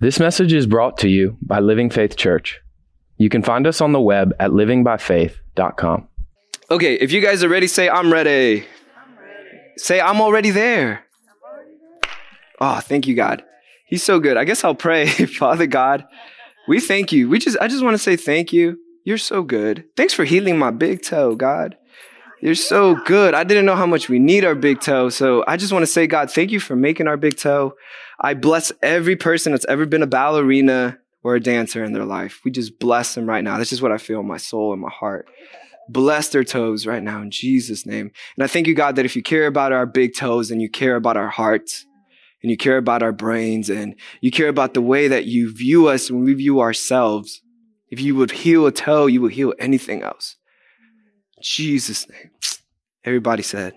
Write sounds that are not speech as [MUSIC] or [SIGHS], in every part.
This message is brought to you by Living Faith Church. You can find us on the web at livingbyfaith.com. Okay, if you guys are ready, say, I'm ready. Say, I'm already there. Oh, thank you, God. He's so good. I guess I'll pray. [LAUGHS] Father God, we thank you. We just, I just want to say thank you. You're so good. Thanks for healing my big toe, God. You're so good. I didn't know how much we need our big toe. So I just want to say, God, thank you for making our big toe. I bless every person that's ever been a ballerina or a dancer in their life. We just bless them right now. That's just what I feel in my soul and my heart. Bless their toes right now in Jesus' name. And I thank you, God, that if you care about our big toes and you care about our hearts and you care about our brains and you care about the way that you view us when we view ourselves, if you would heal a toe, you would heal anything else. Jesus' name. Everybody said,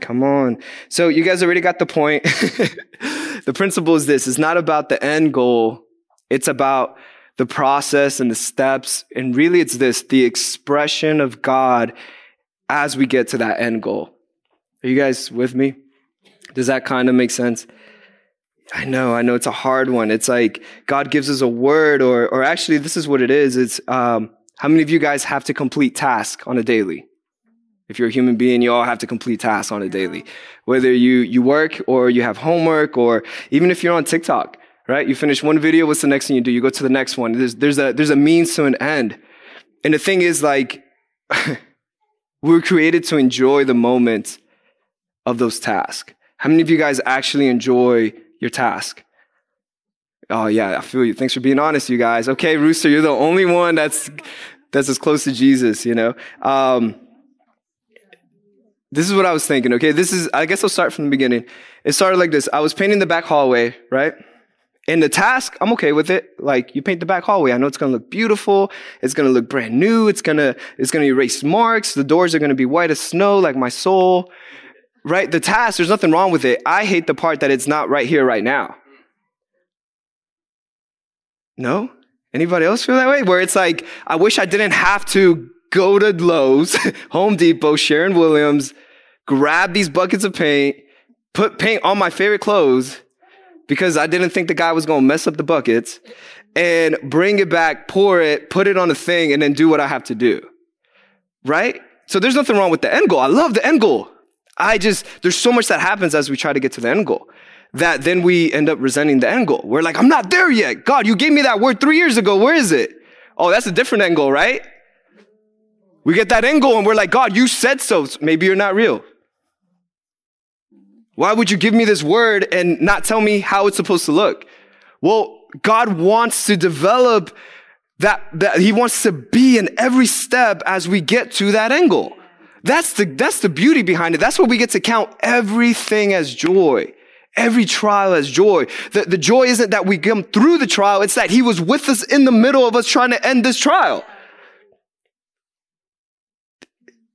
Come on. So you guys already got the point. [LAUGHS] the principle is this. It's not about the end goal. It's about the process and the steps. And really it's this, the expression of God as we get to that end goal. Are you guys with me? Does that kind of make sense? I know, I know it's a hard one. It's like God gives us a word or, or actually this is what it is. It's, um, how many of you guys have to complete tasks on a daily? If you're a human being, you all have to complete tasks on a daily. Whether you, you work or you have homework or even if you're on TikTok, right? You finish one video, what's the next thing you do? You go to the next one. There's, there's a, there's a means to an end. And the thing is like, [LAUGHS] we are created to enjoy the moment of those tasks. How many of you guys actually enjoy your task? Oh yeah, I feel you. Thanks for being honest, you guys. Okay, Rooster, you're the only one that's that's as close to Jesus, you know. Um, this is what I was thinking, okay? This is, I guess I'll start from the beginning. It started like this. I was painting the back hallway, right? And the task, I'm okay with it. Like, you paint the back hallway. I know it's gonna look beautiful. It's gonna look brand new. It's gonna, it's gonna erase marks. The doors are gonna be white as snow, like my soul. Right? The task, there's nothing wrong with it. I hate the part that it's not right here, right now. No? Anybody else feel that way? Where it's like, I wish I didn't have to go to Lowe's, [LAUGHS] Home Depot, Sherwin-Williams, grab these buckets of paint, put paint on my favorite clothes because I didn't think the guy was to mess up the buckets and bring it back, pour it, put it on a thing and then do what I have to do. Right? So there's nothing wrong with the end goal. I love the end goal. I just, there's so much that happens as we try to get to the end goal that then we end up resenting the end goal. We're like, I'm not there yet. God, you gave me that word three years ago. Where is it? Oh, that's a different end goal, right? We get that end goal and we're like, God, you said so. Maybe you're not real. Why would you give me this word and not tell me how it's supposed to look? Well, God wants to develop that, that he wants to be in every step as we get to that angle. That's the, that's the beauty behind it. That's what we get to count everything as joy. Every trial as joy. The, the joy isn't that we come through the trial. It's that he was with us in the middle of us trying to end this trial.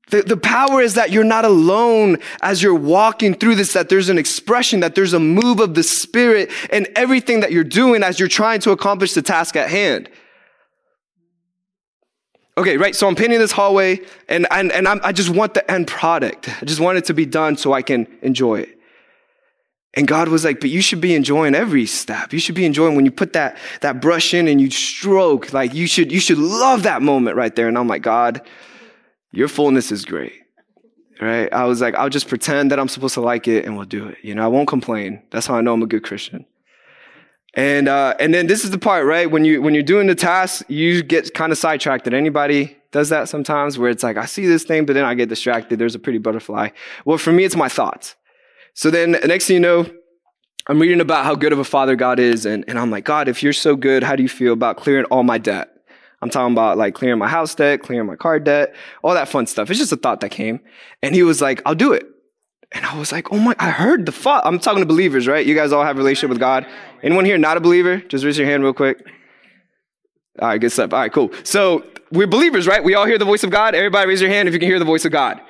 The, the power is that you're not alone as you're walking through this, that there's an expression, that there's a move of the spirit and everything that you're doing as you're trying to accomplish the task at hand. Okay, right. So I'm painting this hallway and, and, and I'm, I just want the end product. I just want it to be done so I can enjoy it. And God was like, but you should be enjoying every step. You should be enjoying when you put that, that brush in and you stroke. Like you should, you should love that moment right there. And I'm like, God, your fullness is great. Right? I was like, I'll just pretend that I'm supposed to like it and we'll do it. You know, I won't complain. That's how I know I'm a good Christian. And uh, and then this is the part, right? When you when you're doing the task, you get kind of sidetracked. Did anybody does that sometimes where it's like, I see this thing, but then I get distracted. There's a pretty butterfly. Well, for me, it's my thoughts. So then next thing you know, I'm reading about how good of a father God is, and, and I'm like, God, if you're so good, how do you feel about clearing all my debt? I'm talking about like clearing my house debt, clearing my car debt, all that fun stuff. It's just a thought that came. And he was like, I'll do it. And I was like, oh my, I heard the thought. I'm talking to believers, right? You guys all have a relationship with God. Anyone here not a believer? Just raise your hand real quick. All right, good stuff. All right, cool. So we're believers, right? We all hear the voice of God. Everybody raise your hand if you can hear the voice of God.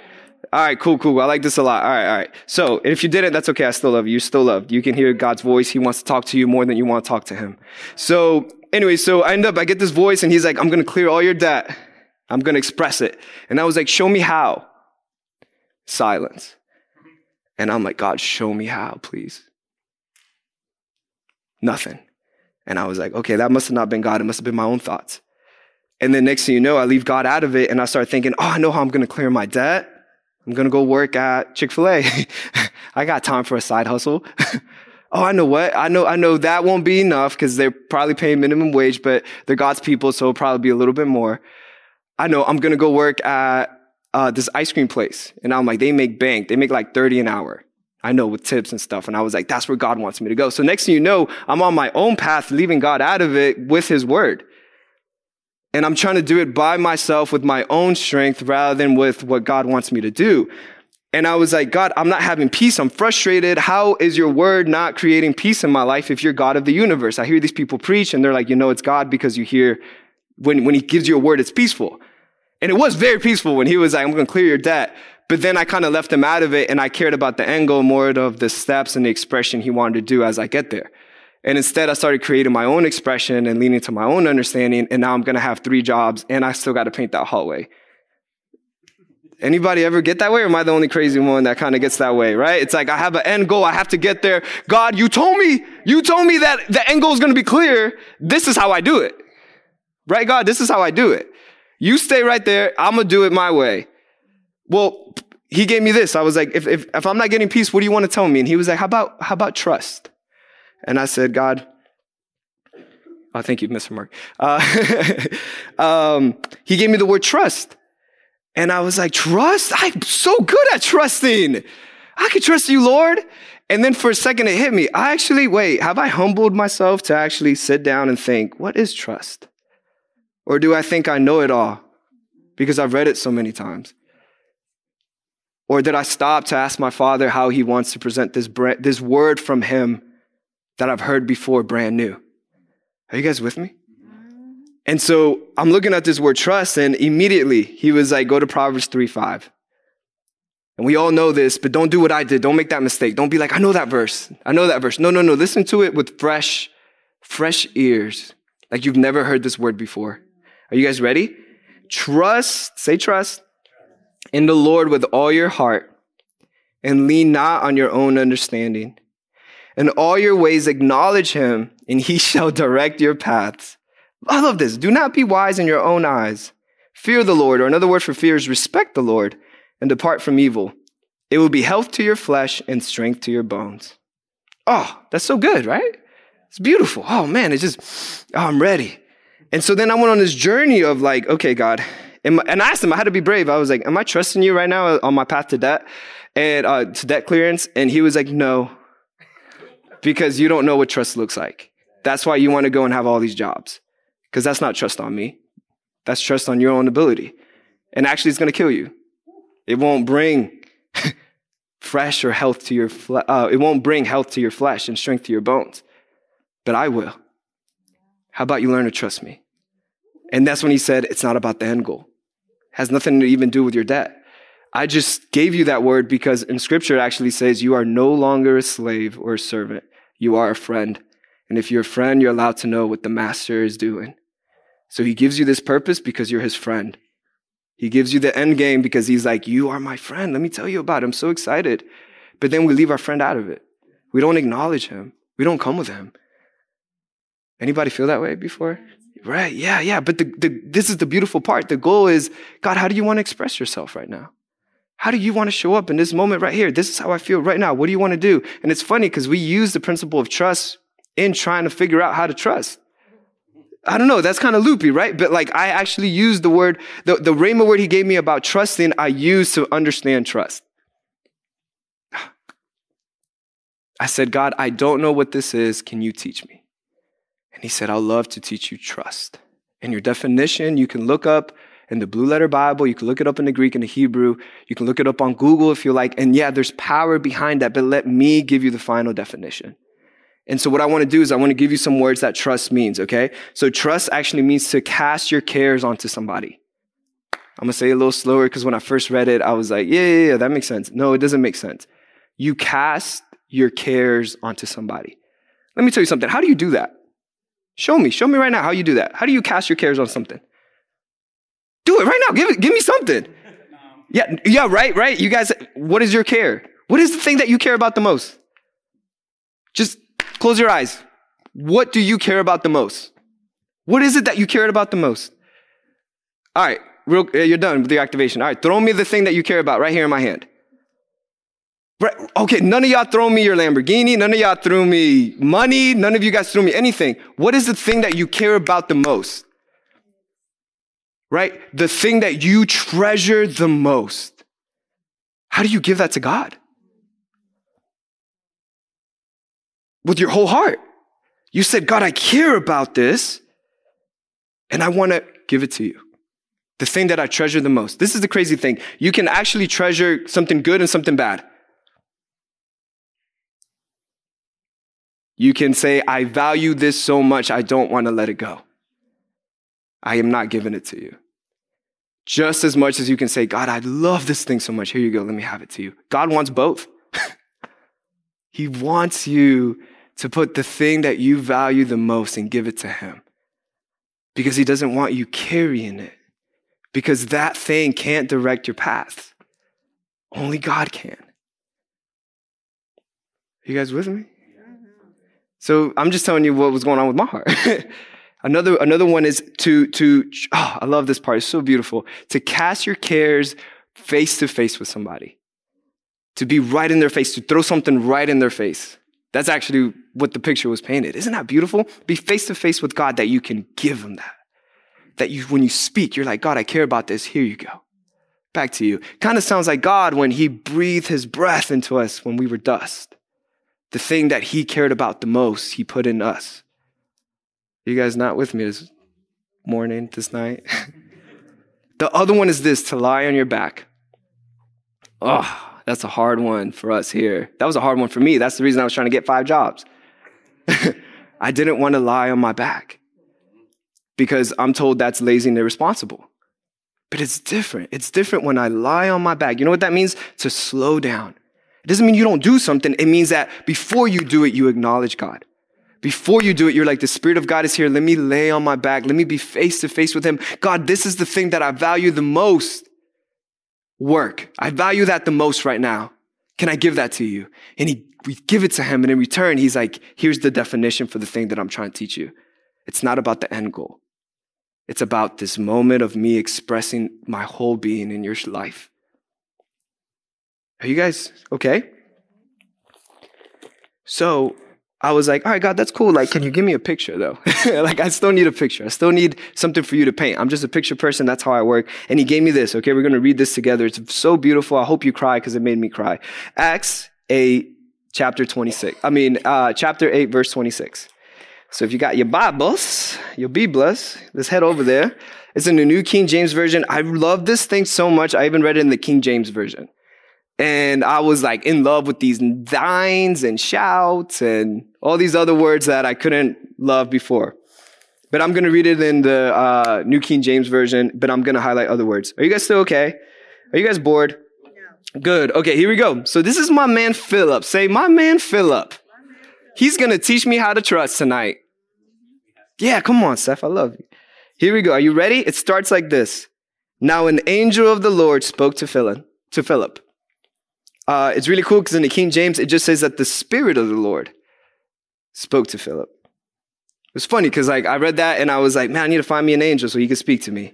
All right, cool, cool. I like this a lot. All right, all right. So, if you didn't, that's okay. I still love you. You're still loved. You can hear God's voice. He wants to talk to you more than you want to talk to him. So, anyway, so I end up, I get this voice and he's like, I'm going to clear all your debt. I'm going to express it. And I was like, show me how. Silence. And I'm like, God, show me how, please. Nothing. And I was like, okay, that must have not been God. It must have been my own thoughts. And then next thing you know, I leave God out of it and I start thinking, oh, I know how I'm going to clear my debt. I'm going to go work at Chick-fil-A. [LAUGHS] I got time for a side hustle. [LAUGHS] oh, I know what? I know, I know that won't be enough because they're probably paying minimum wage, but they're God's people. So it'll probably be a little bit more. I know I'm going to go work at uh, this ice cream place. And I'm like, they make bank. They make like 30 an hour. I know with tips and stuff. And I was like, that's where God wants me to go. So next thing you know, I'm on my own path, leaving God out of it with his word. And I'm trying to do it by myself with my own strength rather than with what God wants me to do. And I was like, God, I'm not having peace. I'm frustrated. How is your word not creating peace in my life if you're God of the universe? I hear these people preach and they're like, you know, it's God because you hear when, when he gives you a word, it's peaceful. And it was very peaceful when he was like, I'm going to clear your debt. But then I kind of left him out of it and I cared about the angle more of the steps and the expression he wanted to do as I get there. And instead, I started creating my own expression and leaning to my own understanding. And now I'm going to have three jobs and I still got to paint that hallway. Anybody ever get that way? Or am I the only crazy one that kind of gets that way, right? It's like I have an end goal. I have to get there. God, you told me, you told me that the end goal is going to be clear. This is how I do it. Right, God? This is how I do it. You stay right there. I'm going to do it my way. Well, he gave me this. I was like, if, if, if I'm not getting peace, what do you want to tell me? And he was like, how about, how about trust? And I said, God, oh, thank you, Mr. Mark. Uh, [LAUGHS] um, he gave me the word trust. And I was like, trust? I'm so good at trusting. I can trust you, Lord. And then for a second, it hit me. I actually, wait, have I humbled myself to actually sit down and think, what is trust? Or do I think I know it all because I've read it so many times? Or did I stop to ask my father how he wants to present this, this word from him that I've heard before brand new? Are you guys with me? And so I'm looking at this word trust and immediately he was like, go to Proverbs 3 5. And we all know this, but don't do what I did. Don't make that mistake. Don't be like, I know that verse. I know that verse. No, no, no. Listen to it with fresh, fresh ears. Like you've never heard this word before. Are you guys ready? Trust, say trust in the Lord with all your heart and lean not on your own understanding. In all your ways acknowledge him and he [LAUGHS] shall direct your paths. I love this. Do not be wise in your own eyes. Fear the Lord, or another word for fear is respect the Lord and depart from evil. It will be health to your flesh and strength to your bones. Oh, that's so good, right? It's beautiful. Oh man, it's just, oh, I'm ready. And so then I went on this journey of like, okay, God, and I asked him, I had to be brave. I was like, am I trusting you right now on my path to debt and uh, to debt clearance? And he was like, no, because you don't know what trust looks like. That's why you want to go and have all these jobs because that's not trust on me. That's trust on your own ability. And actually, it's going to kill you. It won't bring [LAUGHS] fresh or health to your flesh. Uh, it won't bring health to your flesh and strength to your bones. But I will. How about you learn to trust me? And that's when he said, it's not about the end goal. It has nothing to even do with your debt. I just gave you that word because in scripture it actually says you are no longer a slave or a servant. You are a friend. And if you're a friend, you're allowed to know what the master is doing. So he gives you this purpose because you're his friend. He gives you the end game because he's like, you are my friend. Let me tell you about it. I'm so excited. But then we leave our friend out of it. We don't acknowledge him. We don't come with him. Anybody feel that way before? Right. Yeah. Yeah. But the, the, this is the beautiful part. The goal is, God, how do you want to express yourself right now? How do you want to show up in this moment right here? This is how I feel right now. What do you want to do? And it's funny because we use the principle of trust in trying to figure out how to trust. I don't know, that's kind of loopy, right? But like I actually used the word, the, the Rhema word he gave me about trusting, I used to understand trust. [SIGHS] I said, God, I don't know what this is. Can you teach me? And he said, I'll love to teach you trust. And your definition, you can look up in the Blue Letter Bible, you can look it up in the Greek and the Hebrew, you can look it up on Google if you like. And yeah, there's power behind that, but let me give you the final definition. And so what I want to do is I want to give you some words that trust means, okay? So trust actually means to cast your cares onto somebody. I'm going to say a little slower because when I first read it, I was like, yeah, yeah, yeah, that makes sense. No, it doesn't make sense. You cast your cares onto somebody. Let me tell you something. How do you do that? Show me. Show me right now how you do that. How do you cast your cares on something? Do it right now. Give it, give me something. Yeah, yeah, right, right. You guys, what is your care? What is the thing that you care about the most? Just close your eyes. What do you care about the most? What is it that you cared about the most? All right, real, uh, you're done with the activation. All right, throw me the thing that you care about right here in my hand. Right, okay, none of y'all throw me your Lamborghini. None of y'all threw me money. None of you guys threw me anything. What is the thing that you care about the most? Right? The thing that you treasure the most. How do you give that to God? With your whole heart. You said, God, I care about this and I want to give it to you. The thing that I treasure the most. This is the crazy thing. You can actually treasure something good and something bad. You can say, I value this so much, I don't want to let it go. I am not giving it to you. Just as much as you can say, God, I love this thing so much. Here you go. Let me have it to you. God wants both. [LAUGHS] he wants you to put the thing that you value the most and give it to Him because He doesn't want you carrying it because that thing can't direct your path. Only God can. You guys with me? So I'm just telling you what was going on with my heart. [LAUGHS] another, another one is to, to, oh, I love this part. It's so beautiful. To cast your cares face to face with somebody. To be right in their face, to throw something right in their face. That's actually what the picture was painted. Isn't that beautiful? Be face to face with God that you can give him that. That you, when you speak, you're like, God, I care about this. Here you go. Back to you. Kind of sounds like God when he breathed his breath into us when we were dust the thing that he cared about the most, he put in us. You guys not with me this morning, this night? [LAUGHS] the other one is this to lie on your back. Oh, that's a hard one for us here. That was a hard one for me. That's the reason I was trying to get five jobs. [LAUGHS] I didn't want to lie on my back because I'm told that's lazy and irresponsible. But it's different. It's different when I lie on my back. You know what that means? To slow down it doesn't mean you don't do something. It means that before you do it, you acknowledge God. Before you do it, you're like, the Spirit of God is here. Let me lay on my back. Let me be face to face with Him. God, this is the thing that I value the most. Work. I value that the most right now. Can I give that to you? And he, we give it to him. And in return, he's like, here's the definition for the thing that I'm trying to teach you. It's not about the end goal. It's about this moment of me expressing my whole being in your life. Are you guys okay? So I was like, all right, God, that's cool. Like, can you give me a picture though? [LAUGHS] like, I still need a picture. I still need something for you to paint. I'm just a picture person. That's how I work. And he gave me this. Okay. We're going to read this together. It's so beautiful. I hope you cry because it made me cry. Acts 8, chapter 26. I mean, uh, chapter 8, verse 26. So if you got your Bibles, your Bibles, let's head over there. It's in the New King James Version. I love this thing so much. I even read it in the King James Version. And I was like in love with these dines and shouts and all these other words that I couldn't love before. But I'm going to read it in the uh, New King James Version, but I'm going to highlight other words. Are you guys still okay? Are you guys bored? No. Good. Okay, here we go. So this is my man Philip. Say, my man Philip. He's going to teach me how to trust tonight. Yeah, come on, Seth. I love you. Here we go. Are you ready? It starts like this. Now an angel of the Lord spoke to Philip. To Philip. Uh, it's really cool because in the King James, it just says that the Spirit of the Lord spoke to Philip. It was funny because like I read that and I was like, man, I need to find me an angel so he could speak to me.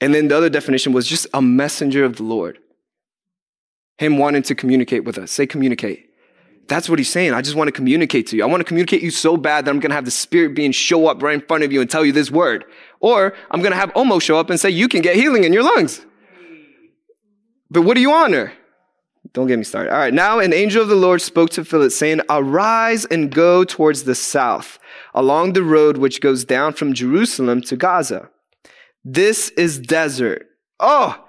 And then the other definition was just a messenger of the Lord. Him wanting to communicate with us. Say communicate. That's what he's saying. I just want to communicate to you. I want to communicate you so bad that I'm going to have the Spirit being show up right in front of you and tell you this word. Or I'm going to have Omo show up and say, you can get healing in your lungs. But what do you honor? Don't get me started. All right. Now an angel of the Lord spoke to Philip, saying, Arise and go towards the south, along the road which goes down from Jerusalem to Gaza. This is desert. Oh,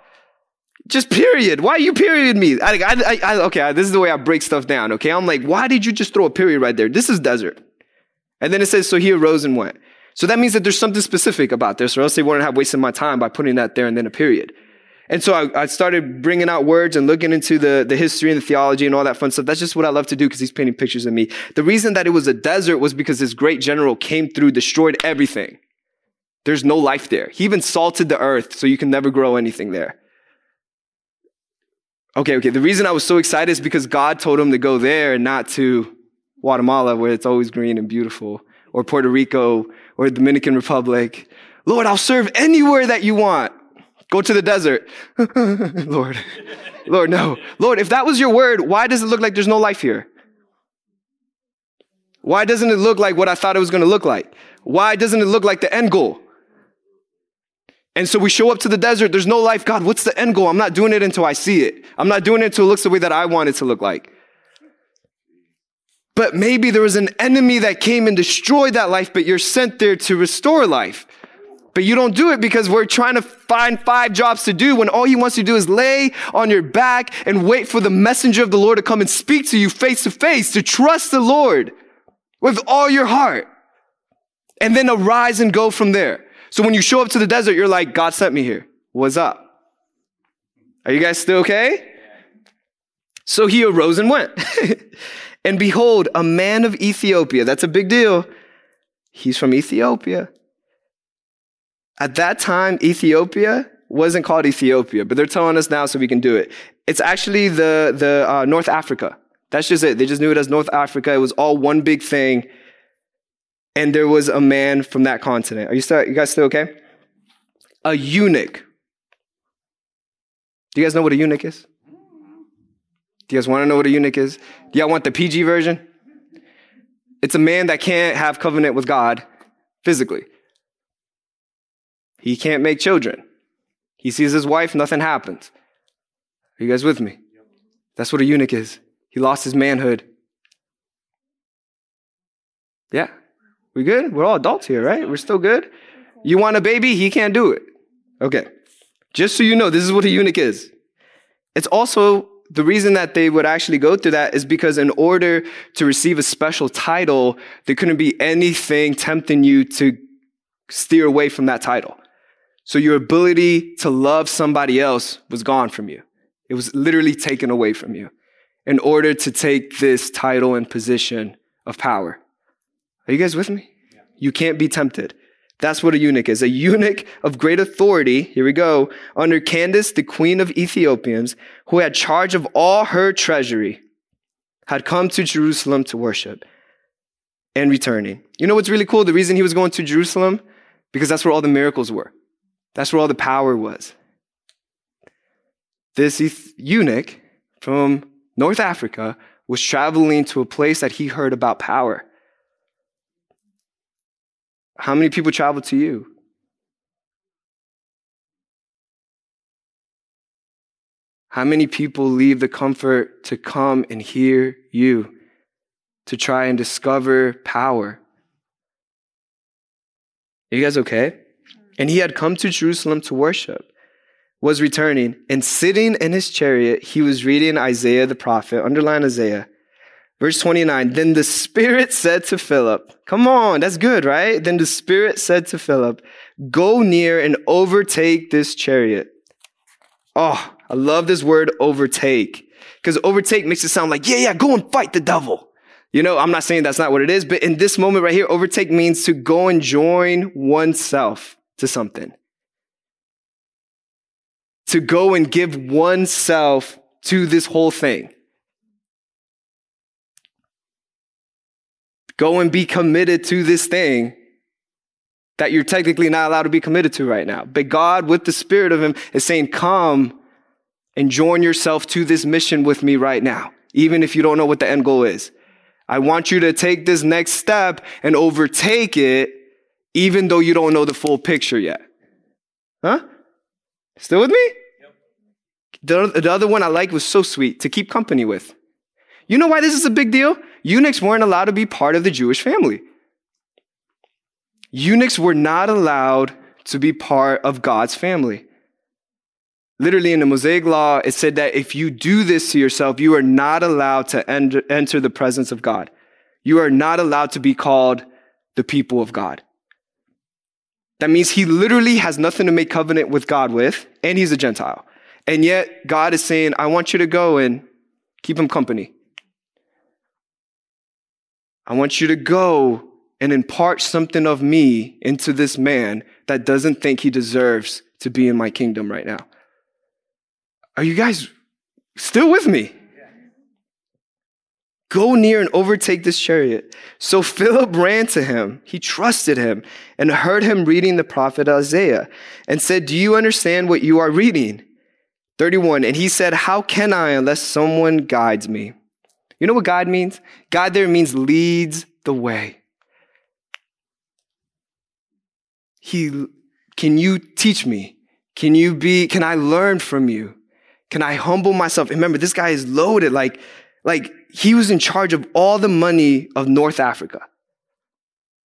just period. Why you period me? I, I, I, okay, this is the way I break stuff down. Okay, I'm like, why did you just throw a period right there? This is desert. And then it says, so he arose and went. So that means that there's something specific about this, or else they wouldn't have wasted my time by putting that there and then a period. And so I, I, started bringing out words and looking into the, the history and the theology and all that fun stuff. That's just what I love to do because he's painting pictures of me. The reason that it was a desert was because this great general came through, destroyed everything. There's no life there. He even salted the earth so you can never grow anything there. Okay, okay. The reason I was so excited is because God told him to go there and not to Guatemala, where it's always green and beautiful, or Puerto Rico, or Dominican Republic. Lord, I'll serve anywhere that you want. Go to the desert. [LAUGHS] Lord, Lord, no. Lord, if that was your word, why does it look like there's no life here? Why doesn't it look like what I thought it was going to look like? Why doesn't it look like the end goal? And so we show up to the desert. There's no life. God, what's the end goal? I'm not doing it until I see it. I'm not doing it until it looks the way that I want it to look like. But maybe there was an enemy that came and destroyed that life, but you're sent there to restore life. But you don't do it because we're trying to find five jobs to do when all he wants to do is lay on your back and wait for the messenger of the Lord to come and speak to you face to face, to trust the Lord with all your heart. And then arise and go from there. So when you show up to the desert, you're like, God sent me here. What's up? Are you guys still okay? So he arose and went. [LAUGHS] and behold, a man of Ethiopia. That's a big deal. He's from Ethiopia. At that time, Ethiopia wasn't called Ethiopia, but they're telling us now so we can do it. It's actually the, the uh, North Africa. That's just it. They just knew it as North Africa. It was all one big thing. And there was a man from that continent. Are you still, you guys still okay? A eunuch. Do you guys know what a eunuch is? Do you guys want to know what a eunuch is? Do y'all want the PG version? It's a man that can't have covenant with God physically. He can't make children. He sees his wife, nothing happens. Are you guys with me? That's what a eunuch is. He lost his manhood. Yeah. We good? We're all adults here, right? We're still good? You want a baby? He can't do it. Okay. Just so you know, this is what a eunuch is. It's also the reason that they would actually go through that is because in order to receive a special title, there couldn't be anything tempting you to steer away from that title. So your ability to love somebody else was gone from you. It was literally taken away from you in order to take this title and position of power. Are you guys with me? You can't be tempted. That's what a eunuch is. A eunuch of great authority, here we go, under Candace, the queen of Ethiopians, who had charge of all her treasury, had come to Jerusalem to worship and returning. You know what's really cool? The reason he was going to Jerusalem? Because that's where all the miracles were. That's where all the power was. This eunuch from North Africa was traveling to a place that he heard about power. How many people travel to you? How many people leave the comfort to come and hear you, to try and discover power? Are you guys okay? And he had come to Jerusalem to worship, was returning, and sitting in his chariot, he was reading Isaiah the prophet. Underline Isaiah. Verse 29. Then the Spirit said to Philip, Come on, that's good, right? Then the Spirit said to Philip, Go near and overtake this chariot. Oh, I love this word overtake. Because overtake makes it sound like, yeah, yeah, go and fight the devil. You know, I'm not saying that's not what it is, but in this moment right here, overtake means to go and join oneself to something. To go and give oneself to this whole thing. Go and be committed to this thing that you're technically not allowed to be committed to right now. But God, with the Spirit of Him, is saying, Come and join yourself to this mission with me right now, even if you don't know what the end goal is. I want you to take this next step and overtake it even though you don't know the full picture yet. Huh? Still with me? Yep. The, the other one I like was so sweet to keep company with. You know why this is a big deal? Eunuchs weren't allowed to be part of the Jewish family. Eunuchs were not allowed to be part of God's family. Literally in the Mosaic law, it said that if you do this to yourself, you are not allowed to enter the presence of God. You are not allowed to be called the people of God. That means he literally has nothing to make covenant with God with, and he's a Gentile. And yet God is saying, I want you to go and keep him company. I want you to go and impart something of me into this man that doesn't think he deserves to be in my kingdom right now. Are you guys still with me? Go near and overtake this chariot. So Philip ran to him. He trusted him and heard him reading the prophet Isaiah and said, Do you understand what you are reading? 31. And he said, How can I unless someone guides me? You know what guide means? Guide there means leads the way. He, can you teach me? Can you be, can I learn from you? Can I humble myself? Remember, this guy is loaded. Like, like he was in charge of all the money of North Africa.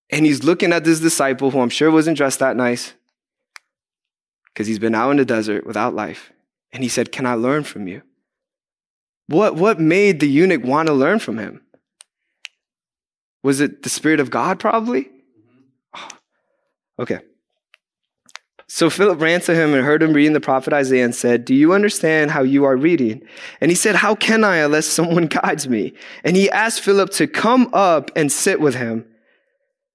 And he's looking at this disciple who I'm sure wasn't dressed that nice because he's been out in the desert without life. And he said, Can I learn from you? What, what made the eunuch want to learn from him? Was it the Spirit of God, probably? Oh, okay. So Philip ran to him and heard him reading the prophet Isaiah and said, Do you understand how you are reading? And he said, How can I unless someone [LAUGHS] guides me? And he asked Philip to come up and sit with him.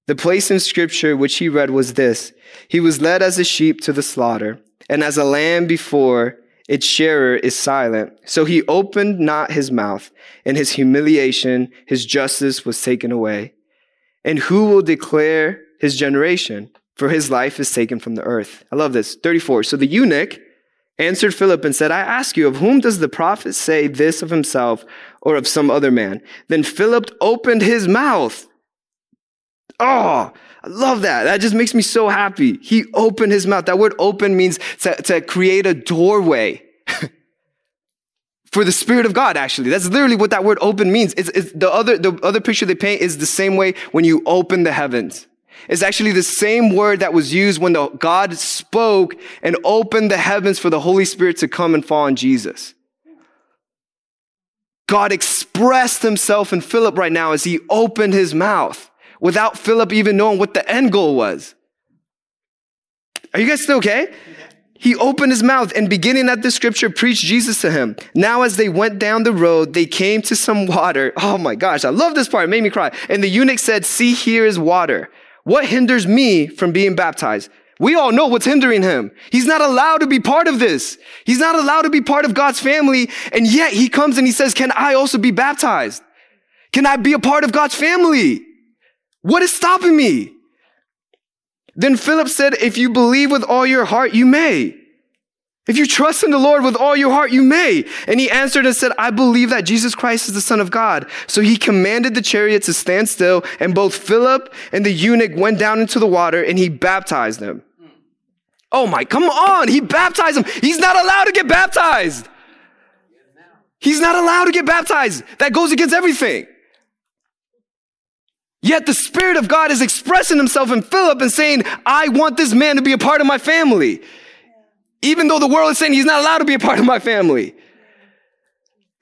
The place in scripture which he read was this He was led as a sheep to the slaughter, and as a lamb before its shearer is silent. So he opened not his mouth. In his humiliation, his justice was taken away. And who will declare his generation? For his life is taken from the earth. I love this. 34. So the eunuch answered Philip and said, I ask you, of whom does the prophet say this of himself or of some other man? Then Philip opened his mouth. Oh, I love that. That just makes me so happy. He opened his mouth. That word open means to, to create a doorway [LAUGHS] for the Spirit of God, actually. That's literally what that word open means. It's, it's, the, other, the other picture they paint is the same way when you open the heavens. It's actually the same word that was used when the, God spoke and opened the heavens for the Holy Spirit to come and fall on Jesus. God expressed himself in Philip right now as he opened his mouth without Philip even knowing what the end goal was. Are you guys still okay? He opened his mouth and beginning at the scripture preached Jesus to him. Now as they went down the road, they came to some water. Oh my gosh, I love this part. It made me cry. And the eunuch said, see here is water. What hinders me from being baptized? We all know what's hindering him. He's not allowed to be part of this. He's not allowed to be part of God's family. And yet he comes and he says, can I also be baptized? Can I be a part of God's family? What is stopping me? Then Philip said, If you believe with all your heart, you may. If you trust in the Lord with all your heart, you may. And he answered and said, I believe that Jesus Christ is the Son of God. So he commanded the chariot to stand still, and both Philip and the eunuch went down into the water, and he baptized them. Oh my, come on. He baptized them. He's not allowed to get baptized. He's not allowed to get baptized. That goes against everything. Yet the Spirit of God is expressing himself in Philip and saying, I want this man to be a part of my family. Even though the world is saying he's not allowed to be a part of my family.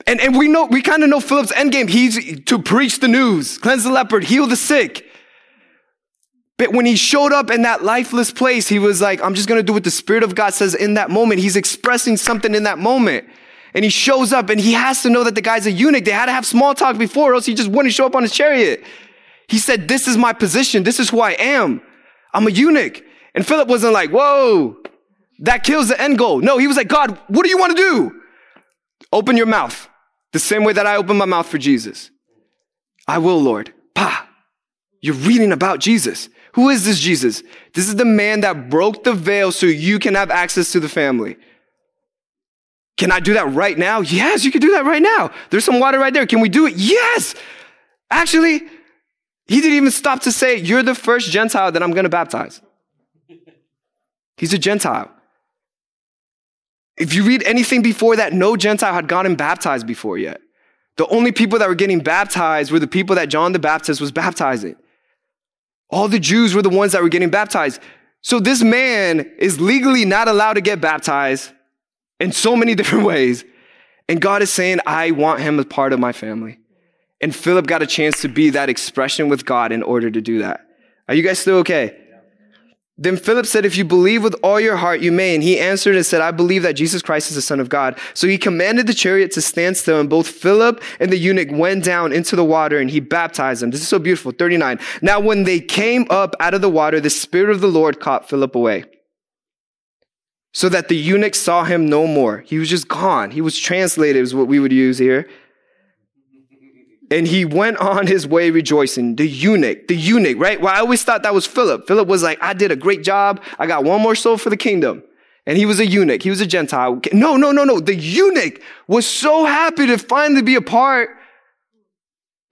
And, and we know, we kind of know Philip's endgame. He's to preach the news, cleanse the leopard, heal the sick. But when he showed up in that lifeless place, he was like, I'm just going to do what the Spirit of God says in that moment. He's expressing something in that moment. And he shows up and he has to know that the guy's a eunuch. They had to have small talk before, or else he just wouldn't show up on his chariot. He said, This is my position. This is who I am. I'm a eunuch. And Philip wasn't like, Whoa, that kills the end goal. No, he was like, God, what do you want to do? Open your mouth the same way that I opened my mouth for Jesus. I will, Lord. Pa, you're reading about Jesus. Who is this Jesus? This is the man that broke the veil so you can have access to the family. Can I do that right now? Yes, you can do that right now. There's some water right there. Can we do it? Yes. Actually, he didn't even stop to say, You're the first Gentile that I'm going to baptize. He's a Gentile. If you read anything before that, no Gentile had gotten baptized before yet. The only people that were getting baptized were the people that John the Baptist was baptizing. All the Jews were the ones that were getting baptized. So this man is legally not allowed to get baptized in so many [LAUGHS] different ways. And God is saying, I want him as part of my family. And Philip got a chance to be that expression with God in order to do that. Are you guys still okay? Then Philip said, If you believe with all your heart, you may. And he answered and said, I believe that Jesus Christ is the Son of God. So he commanded the chariot to stand still, and both Philip and the eunuch went down into the water, and he baptized them. This is so beautiful. 39. Now, when they came up out of the water, the Spirit of the Lord caught Philip away. So that the eunuch saw him no more. He was just gone. He was translated, is what we would use here. And he went on his way rejoicing. The eunuch, the eunuch, right? Well, I always thought that was Philip. Philip was like, I did a great job. I got one more soul for the kingdom. And he was a eunuch. He was a Gentile. No, no, no, no. The eunuch was so happy to finally be a part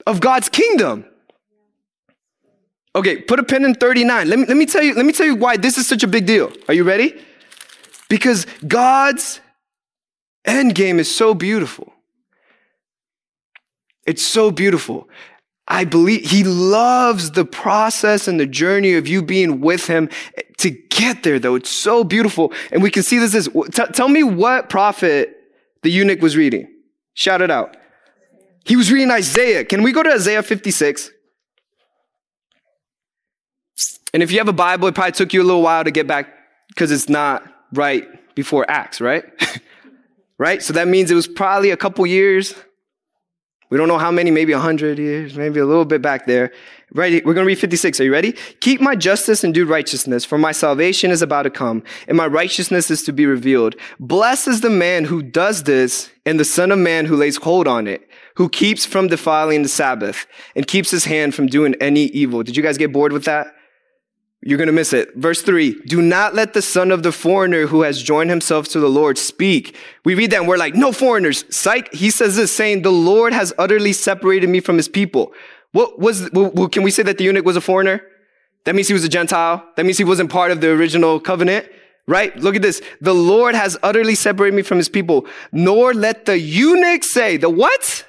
of God's kingdom. Okay, put a pin in 39. Let me, let me tell you, let me tell you why this is such a big deal. Are you ready? Because God's end game is so beautiful. It's so beautiful. I believe he loves the process and the journey of you being with him to get there, though. It's so beautiful. And we can see this is, t- tell me what prophet the eunuch was reading. Shout it out. He was reading Isaiah. Can we go to Isaiah 56? And if you have a Bible, it probably took you a little while to get back because it's not right before Acts, right? [LAUGHS] right? So that means it was probably a couple years. We don't know how many, maybe 100 years, maybe a little bit back there. Right? We're going to read 56. Are you ready? Keep my justice and do righteousness, for my salvation is about to come, and my righteousness is to be revealed. Blessed is the man who does this, and the son of man who lays hold on it, who keeps from defiling the Sabbath, and keeps his hand from doing any evil. Did you guys get bored with that? You're going to miss it. Verse three, do not let the son of the foreigner who has joined himself to the Lord speak. We read that and we're like, no foreigners. Psych. He says this saying, the Lord has utterly separated me from his people. What was, what, can we say that the eunuch was a foreigner? That means he was a Gentile. That means he wasn't part of the original covenant, right? Look at this. The Lord has utterly separated me from his people, nor let the eunuch say, the what?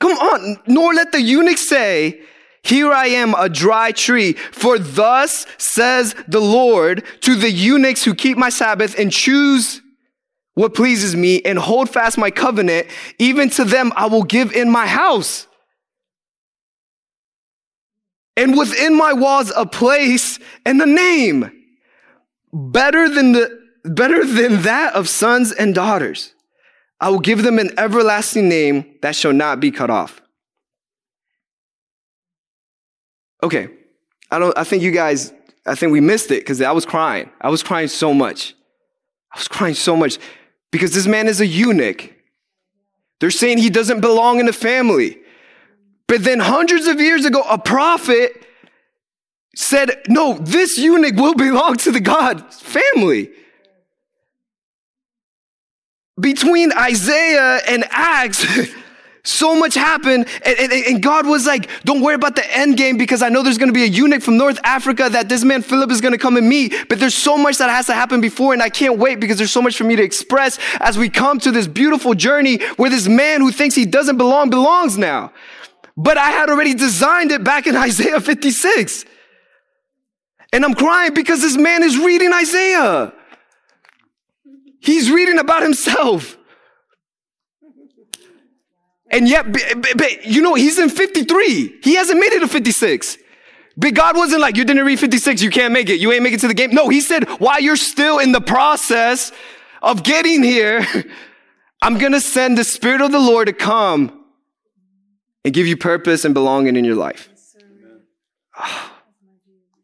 Come on. Nor let the eunuch say, here I am, a dry tree. For thus says the Lord to the eunuchs who keep my Sabbath and choose what pleases me and hold fast my covenant. Even to them I will give in my house. And within my walls a place and a name better than the, better than that of sons and daughters. I will give them an everlasting name that shall not be cut off. Okay. I don't, I think you guys, I think we missed it because I was crying. I was crying so much. I was crying so much because this man is a eunuch. They're saying he doesn't belong in the family. But then hundreds of years ago, a prophet said, no, this eunuch will belong to the God family. Between Isaiah and Acts, [LAUGHS] So much happened, and, and, and, God was like, Don't worry about the end game because I know there's gonna be a eunuch from North Africa that this man Philip is gonna come and meet. But there's so much that has to happen before, and I can't wait because there's so much for me to express as we come to this beautiful journey where this man who thinks he doesn't belong belongs now. But I had already designed it back in [LAUGHS] Isaiah 56. And I'm crying because this man is reading Isaiah. He's reading about himself. And yet, but, but, you know, he's in 53. He hasn't made it to 56. But God wasn't like, you didn't read 56, you can't make it. You ain't make it to the game. No, he said, while you're still in the process of getting here, [LAUGHS] I'm going to send the Spirit of the Lord to come and give you purpose and belonging in your life. Ah,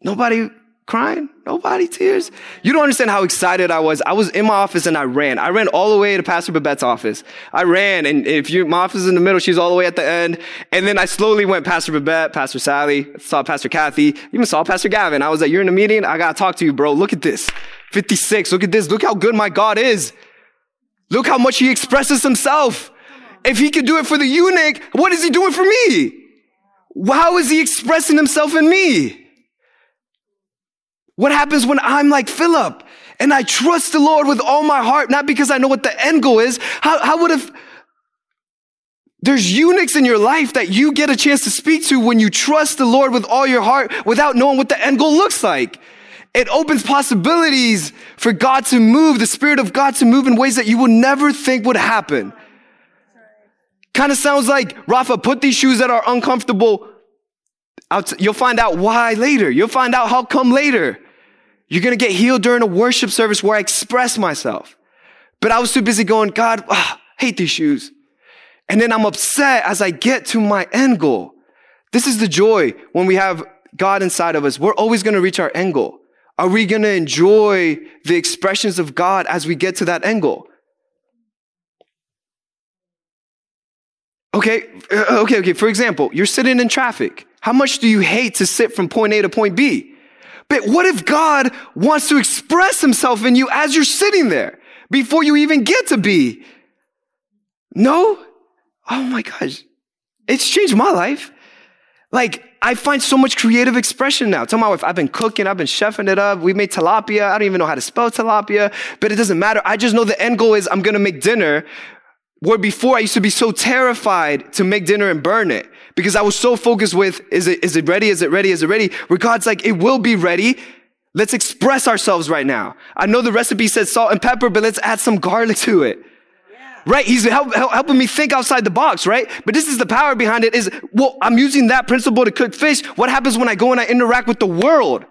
nobody crying? Nobody tears? You don't understand how excited I was. I was in my office and I ran. I ran all the way to Pastor Babette's office. I ran and if you, my office is in the middle, she's all the way at the end. And then I slowly went Pastor Babette, Pastor Sally, saw Pastor Kathy, even saw Pastor Gavin. I was like, you're in a meeting? I gotta talk to you, bro. Look at this. 56. Look at this. Look how good my God is. Look how much he expresses himself. If he could do it for the eunuch, what is he doing for me? How is he expressing himself in me? What happens when I'm like Philip and I trust the Lord with all my heart, not because I know what the end goal is? How, how would have, there's eunuchs in your life that you get a chance to speak to when you trust the Lord with all your heart without knowing what the end goal looks like. It opens possibilities for God to move, the Spirit of God to move in ways that you would never think would happen. Kind of sounds like, Rafa, put these shoes that are uncomfortable You'll find out why later. You'll find out how come later. You're going to get healed during a worship service where I express myself. But I was too busy going, God, oh, hate these shoes. And then I'm upset as I get to my end goal. This is the joy when we have God inside of us. We're always going to reach our end goal. Are we going to enjoy the expressions of God as we get to that end goal? Okay, uh, okay, okay. For example, you're sitting in traffic. How much do you hate to sit from point A to point B? But what if God wants to express himself in you as you're sitting there before you even get to be? No? Oh my gosh. It's changed my life. Like, I find so much creative expression now. Tell my wife, I've been cooking, I've been chefing it up. We made tilapia. I don't even know how to spell tilapia, but it doesn't matter. I just know the end goal is I'm gonna make dinner. Where before I used to be so terrified to make dinner and burn it because I was so focused with, is it, is it ready? Is it ready? Is it ready? Where God's like, it will be ready. Let's express ourselves right now. I know the recipe says salt and pepper, but let's add some garlic to it. Right? He's help, help, helping me think outside the box, right? But this is the power behind it is, well, I'm using that principle to cook fish. What happens when I go and I interact with the world?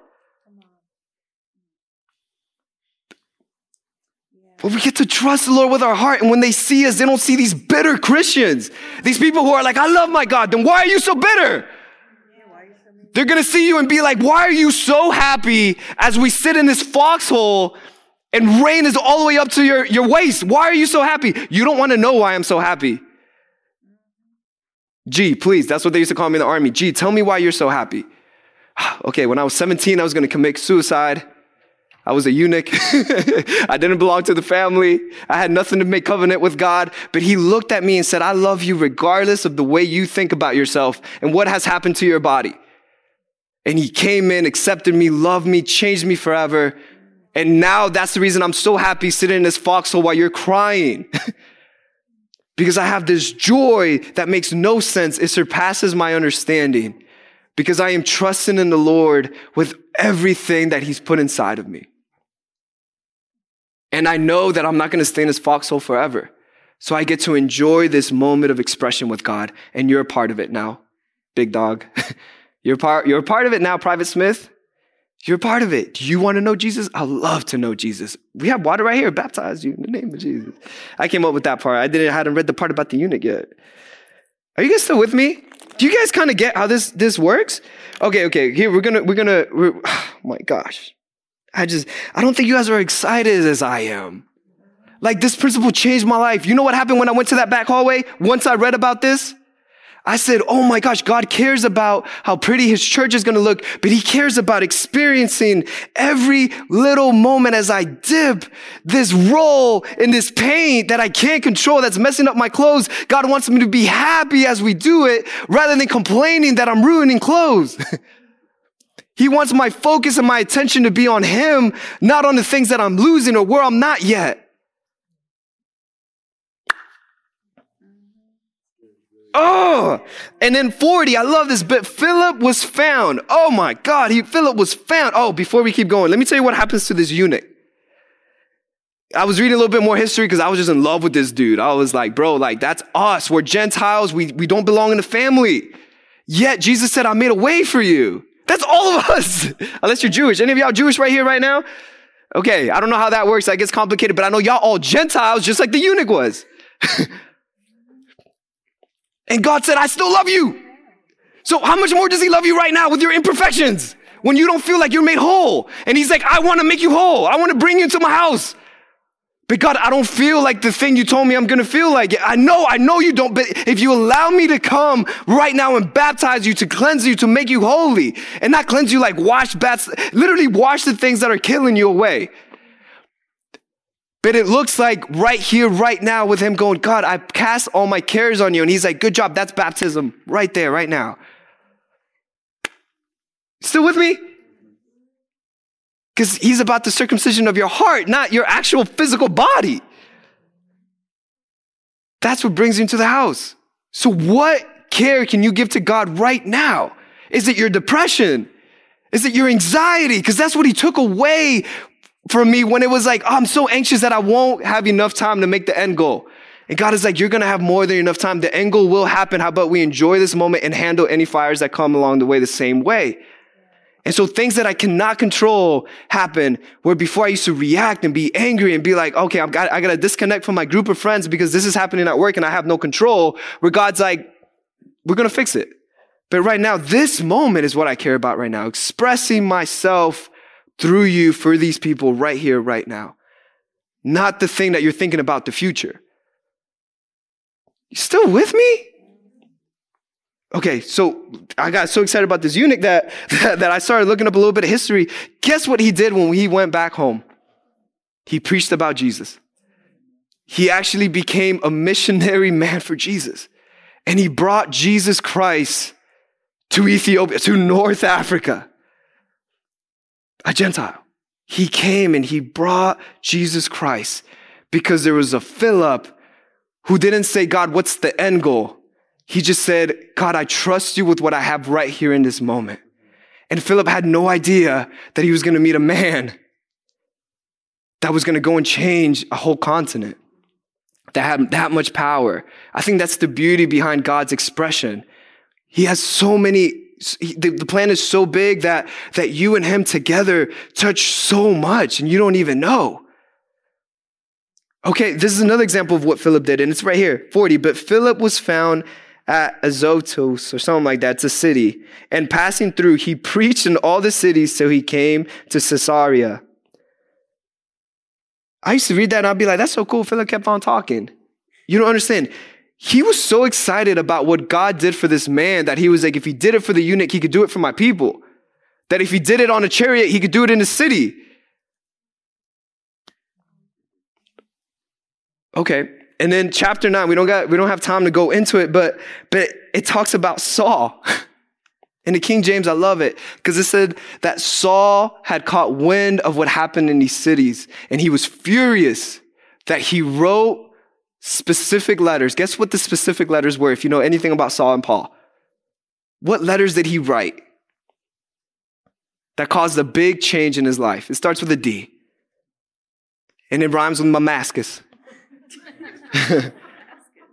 But we get to trust the Lord with our heart. And when they see us, they don't see these bitter Christians. These people who are like, I love my God. Then why are you so bitter? They're going to see you and be like, why are you so happy as we sit in this foxhole and rain is all the way up to your, your waist? Why are you so happy? You don't want to know why I'm so happy. G, please. That's what they used to call me in the army. G, tell me why you're so happy. [SIGHS] okay, when I was 17, I was going to commit suicide. I was a eunuch. [LAUGHS] I didn't belong to the family. I had nothing to make covenant with God. But he looked at me and said, I love you regardless of the way you think about yourself and what has happened to your body. And he came in, accepted me, loved me, changed me forever. And now that's the reason I'm so happy sitting in this foxhole while you're crying. [LAUGHS] because I have this joy that makes no sense. It surpasses my understanding because I am trusting in the Lord with everything that he's put inside of me. And I know that I'm not going to stay in this foxhole forever. So I get to enjoy this moment of expression with God, and you're a part of it now, big dog. [LAUGHS] you're part, you're a part of it now, Private Smith. You're a part of it. Do you want to know Jesus? I love to know Jesus. We have water right here. Baptize you in the name of Jesus. I came up with that part. I didn't I hadn't read the part about the eunuch yet. Are you guys still with me? Do you guys kind of get how this this works? Okay, okay. Here we're gonna we're gonna. We're, oh [SIGHS] my gosh, I just, I don't think you guys are excited as I am. Like this principle changed my life. You know what happened when I went to that back hallway? Once I read about this, I said, Oh my gosh, God cares about how pretty his church is going to look, but he cares about experiencing every little moment as I dip this roll in this paint that I can't control that's messing up my clothes. God wants me to be happy as we do it rather than complaining that I'm ruining clothes. [LAUGHS] He wants my focus and my attention to be on Him, not on the things that I'm losing or where I'm not yet. Oh, and then 40, I love this bit. Philip was found. Oh my God, he, Philip was found. Oh, before we keep going, let me tell you what happens to this eunuch. I was reading a little bit more history because I was just in love with this dude. I was like, bro, like that's us. We're Gentiles. We, we don't belong in the family. Yet Jesus said, I made a way for you. That's all of us. [LAUGHS] Unless you're Jewish. Any of y'all Jewish right here, right now? Okay, I don't know how that works. That gets complicated, but I know y'all all Gentiles, just like the eunuch was. [LAUGHS] and God said, I still love you. So how much more does he love you right now with your imperfections? When you don't feel like you're made whole. And he's like, I want to make you whole. I want to bring you into my house. But God, I don't feel like the thing you told me I'm to feel like. I know, I know you don't, but if you allow me to come right now and baptize you, to cleanse you, to make you holy, and not cleanse you like wash bats, literally wash the things that are killing you away. But it looks like right here, right now, with him going, God, I cast all my cares on you. And he's like, good job. That's baptism right there, right now. Still with me? Because he's about the circumcision of your heart, not your actual physical body. That's what brings you into the house. So, what care can you give to God right now? Is it your depression? Is it your anxiety? Because that's what he took away from me when it was like, oh, I'm so anxious that I won't have enough time to make the end goal. And God is like, you're going to have more than enough time. The end goal will happen. How about we enjoy this moment and handle any fires that come along the way the same way? And so things that I cannot control happen where before I used to react and be angry and be like, okay, I'm got, I got to disconnect from my group of friends because this is happening at work and I have no control. Where God's like, we're to fix it. But right now, this moment is what I care about right now. Expressing myself through you for these people right here, right now. Not the thing that you're thinking about the future. You still with me? Okay, so I got so excited about this eunuch that, that, [LAUGHS] that I started looking up a little bit of history. Guess what he did when he went back home? He preached about Jesus. He actually became a missionary [LAUGHS] man for Jesus. And he brought Jesus Christ to Ethiopia, to North Africa. A Gentile. He came and he brought Jesus Christ because there was a Philip who didn't say, God, what's the end goal? He just said, God, I trust you with what I have right here in this moment. And Philip had no idea that he was going to meet a man that was going to go and change a whole continent that had that much power. I think that's the beauty behind God's expression. He has so many, the, plan is so big that, that you and him together touch so much and you don't even know. Okay, this is another example of what Philip did, and it's right here, 40. But Philip was found at Azotus or something like that. It's a city. And passing through, he preached in all the cities till he came to Caesarea. I used to read that and I'd be like, that's so cool. Philip kept on talking. You don't understand. He was so excited about what God did for this man that he was like, if he did it for the eunuch, he could do it for my people. That if he did it on a chariot, he could do it in the city. Okay. And then chapter nine, we don't got, we don't have time to go into it, but, but it talks about Saul. [LAUGHS] In the King James, I love it because it said that Saul had caught wind of what happened in these cities and he was furious that he wrote specific letters. Guess what the specific letters were if you know anything about Saul and Paul? What letters did he write that caused a big change in his life? It starts with a D and it rhymes with Damascus. [LAUGHS]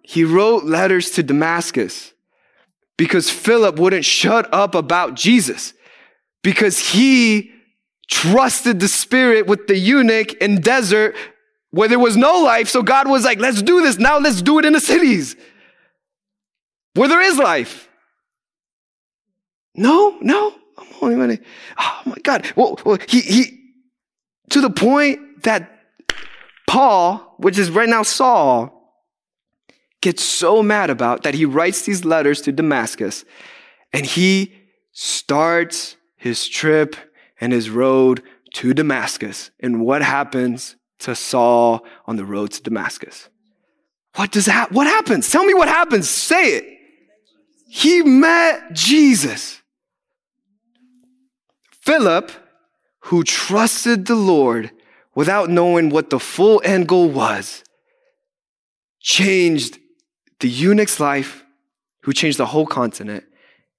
he wrote letters to Damascus because Philip wouldn't shut up about Jesus because he trusted the spirit with the eunuch in desert where there was no life. So God was like, let's do this. Now let's do it in the cities where there is life. No, no. I'm only money. Oh my God. Well, well, he, he, to the point that Paul, which is right now Saul, gets so mad about that he writes these letters to Damascus and he starts his trip and his road to Damascus. And what happens to Saul on the road to Damascus? What does that, what happens? Tell me what happens. Say it. He met Jesus. Philip, who trusted the Lord without knowing what the full end goal was, changed the eunuch's life, who changed the whole continent,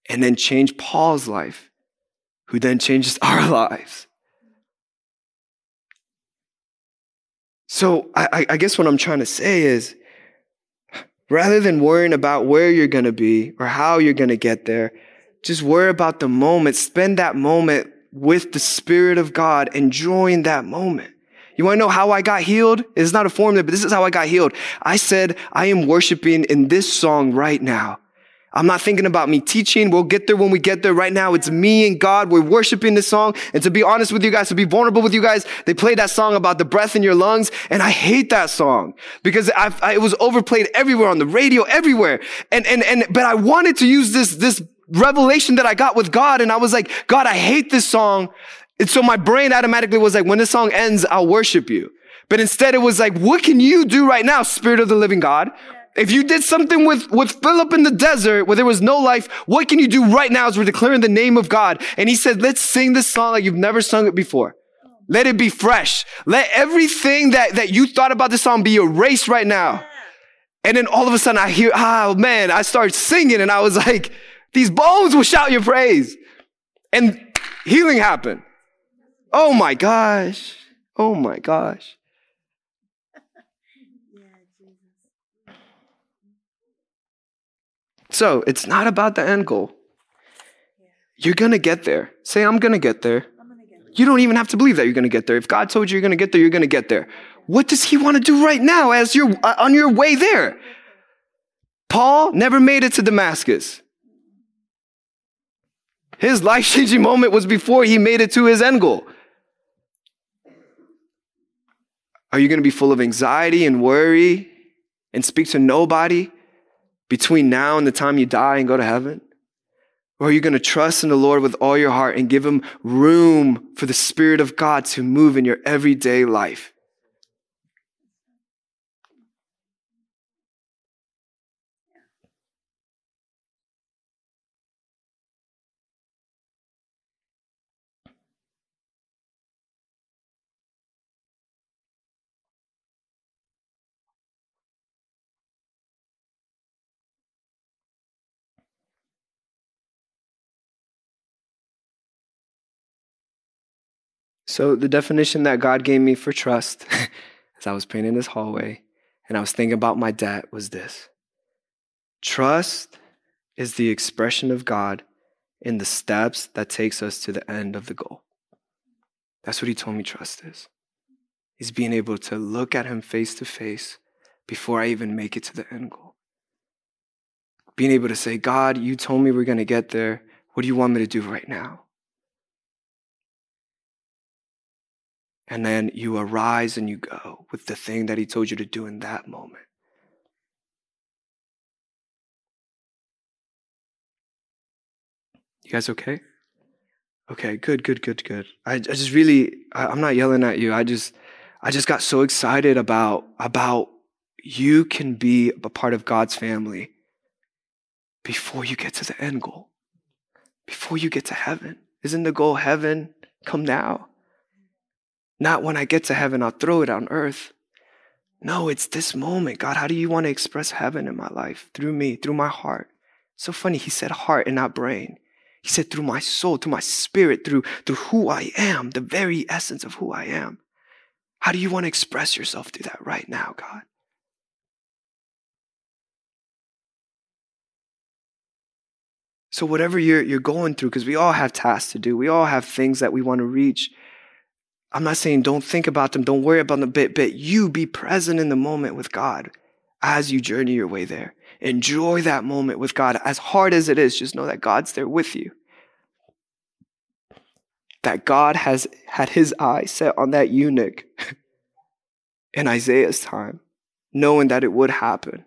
and then changed Paul's life, who then changes [LAUGHS] our lives. So I, I, guess what I'm trying to say is rather than worrying about where you're going to be or how you're going to get there, just worry about the moment. Spend that moment with the Spirit of God, enjoying that moment. You want to know how I got healed? It's not a formula, but this is how I got healed. I said, I am worshiping in this song right now. I'm not thinking about me teaching. We'll get there when we get there. Right now, it's me and God. We're worshiping this song. And to be honest with you guys, to be vulnerable with you guys, they played that song about the breath in your lungs. And I hate that song because I, it was overplayed everywhere on the radio, everywhere. And, and, and, but I wanted to use this, this revelation that I got with God. And I was like, God, I hate this song and so my brain automatically was like, when the song ends, I'll worship you. But instead it was like, what can you do right now, Spirit of the living God? If you did something with, with Philip in the desert where there was no life, what can you do right now as we're declaring the name of God? And he said, let's sing this song like you've never sung it before. Let it be fresh. Let everything that, that you thought about this song be erased right now. And then all of a sudden I hear, oh man, I start singing and I was like, these bones will shout your praise. And healing happened. Oh my gosh. Oh my gosh. [LAUGHS] So it's not about the end goal. You're going to get there. Say, I'm going to get there. You don't even have to believe that you're going to get there. If God told you you're going to get there, you're going to get there. What does He want to do right now as you're uh, on your way there? Paul never made it to Damascus. His life changing moment was before he made it to his end goal. Are you going to be full of anxiety and worry and speak to nobody between now and the time you die and go to heaven? Or are you going to trust in the Lord with all your heart and give him room for the Spirit of God to move in your everyday life? So, the definition that God gave me for trust [LAUGHS] as I was painting this hallway and I was thinking about my dad was this Trust is the expression of God in the steps that takes us to the end of the goal. That's what he told me trust is. Is being able to look at him face to face before I even make it to the end goal. Being able to say, God, you told me we're going to get there. What do you want me to do right now? And then you arise and you go with the thing that he told you to do in that moment. You guys okay? Okay, good, good, good, good. I, I just really, I, I'm not yelling at you. I just, I just got so excited about, about you can be a part of God's family before you get to the end goal, before you get to heaven. Isn't the goal heaven? Come now. Not when I get to heaven, I'll throw it on earth. No, it's this moment. God, how do you want to express heaven in my life? Through me, through my heart. So funny, he said heart and not brain. He said through my soul, through my spirit, through, through who I am, the very essence of who I am. How do you want to express yourself through that right now, God? So whatever you're, you're going through, because we all have tasks to do, we all have things that we want to reach. I'm not saying don't think about them, don't worry about them, but, but you be present in the moment with God as you journey your way there. Enjoy that moment with God. As hard as it is, just know that God's there with you. That God has had his eye set on that eunuch [LAUGHS] in Isaiah's time, knowing that it would happen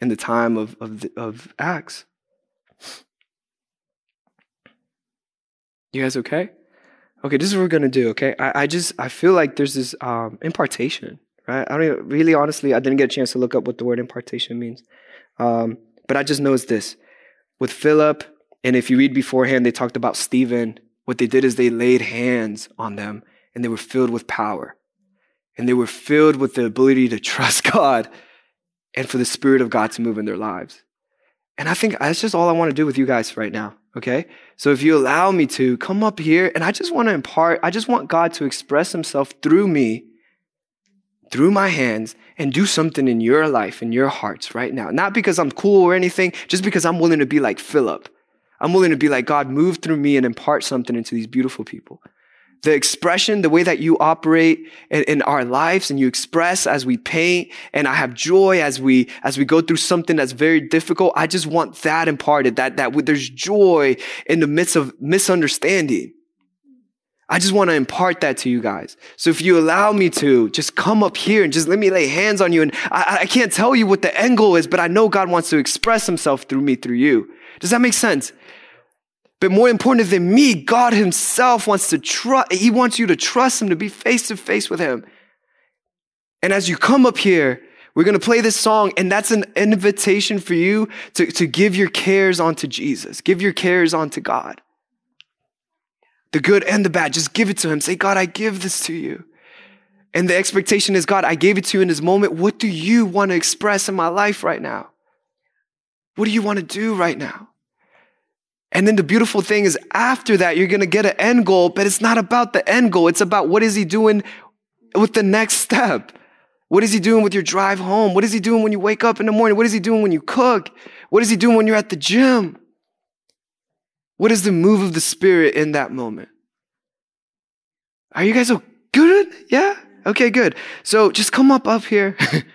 in the time of, of, of Acts. You guys okay? Okay, this is what we're gonna do. Okay, I, I just I feel like there's this um, impartation, right? I don't even, really honestly I didn't get a chance to look up what the word impartation means, um, but I just know it's this with Philip, and if you read beforehand, they talked about Stephen. What they did is they laid hands on them, and they were filled with power, and they were filled with the ability to [LAUGHS] trust God, and for the Spirit of God to move in their lives. And I think uh, that's just all I want to do with you guys right now. Okay. So if you allow me to come up here and I just want to impart, I just want God to express himself through me, through my hands and do something in your life, in your hearts right now. Not because I'm cool or anything, just because I'm willing to be like Philip. I'm willing to be like, God, move through me and impart something into these beautiful people the expression, the way that you operate in, in, our lives and you express as we paint and I have joy as we, as we go through something that's very difficult. I just want that imparted, that, that there's joy in the midst of misunderstanding. I just want to impart that to you guys. So if you allow me to, just come up here and just let me lay hands on you. And I, I can't tell you what the end goal is, but I know God wants to express himself through me, through you. Does that make sense? But more important than me, God Himself wants to trust, He wants you to trust Him, to be face to face with Him. And as you come up here, we're going to play this song, and that's an invitation for you to, to give your cares onto Jesus, give your cares onto God. The good and the bad, just give it to Him. Say, God, I give this to you. And the expectation is, God, I gave it to you in this moment. What do you want to express in my life right now? What do you want to do right now? And then the beautiful thing is after that, you're going to get an end goal, but it's not about the end goal. It's about what is he doing with the next step? What is he doing with your drive home? What is he doing when you wake up in the morning? What is he doing when you cook? What is he doing when you're at the gym? What is the move of the spirit in that moment? Are you guys good? Yeah? Okay, good. So just come up up here. [LAUGHS]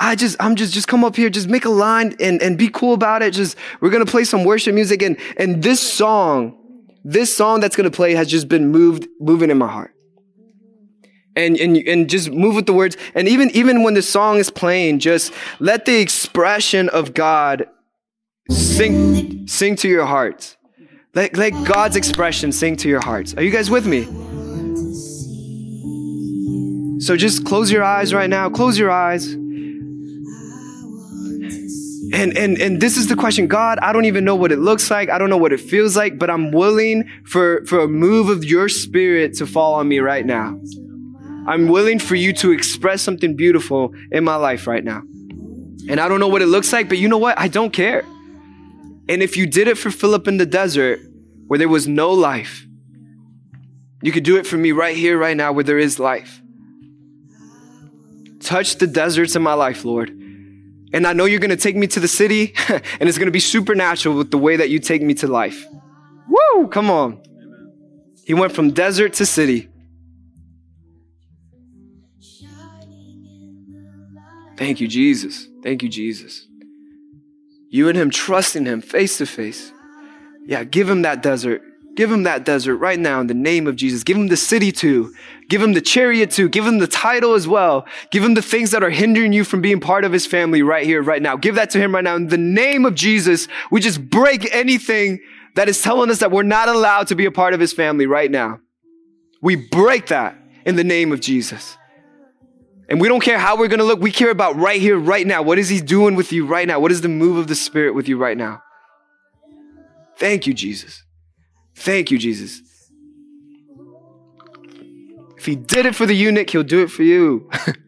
I just, I'm just, just come up here, just make a line and, and be cool about it. Just, we're going to play some worship music. And, and this song, this song that's going to play has just been moved, moving in my heart. And, and, and just move with the words. And even, even when the song is playing, just let the expression of God Sing, sing to your hearts. Let, let God's expression sing to your hearts. Are you guys with me? So just close your eyes right now. Close your eyes. And, and, and this is the question God, I don't even know what it looks like. I don't know what it feels like, but I'm willing for, for a move of your spirit to fall on me right now. I'm willing for you to express something beautiful in my life right now. And I don't know what it looks like, but you know what? I don't care. And if you did it for Philip in the desert where there was no life, you could do it for me right here, right now, where there is life. Touch the deserts in my life, Lord. And I know you're going to take me to the city, [LAUGHS] and it's going to be supernatural with the way that you take me to life. Woo! Come on. He went from desert to city. Thank you, Jesus. Thank you, Jesus. You and him trusting him face to face. Yeah, give him that desert. Give him that desert right now in the name of Jesus. Give him the city too. Give him the chariot too. Give him the title as well. Give him the things that are hindering you from being part of his family right here, right now. Give that to him right now. In the name of Jesus, we just break anything that is telling us that we're not allowed to be a part of his family right now. We break that in the name of Jesus. And we don't care how we're going to look. We care about right here, right now. What is he doing with you right now? What is the move of the Spirit with you right now? Thank you, Jesus. Thank you, Jesus. If he did it for the eunuch, he'll do it for you. [LAUGHS]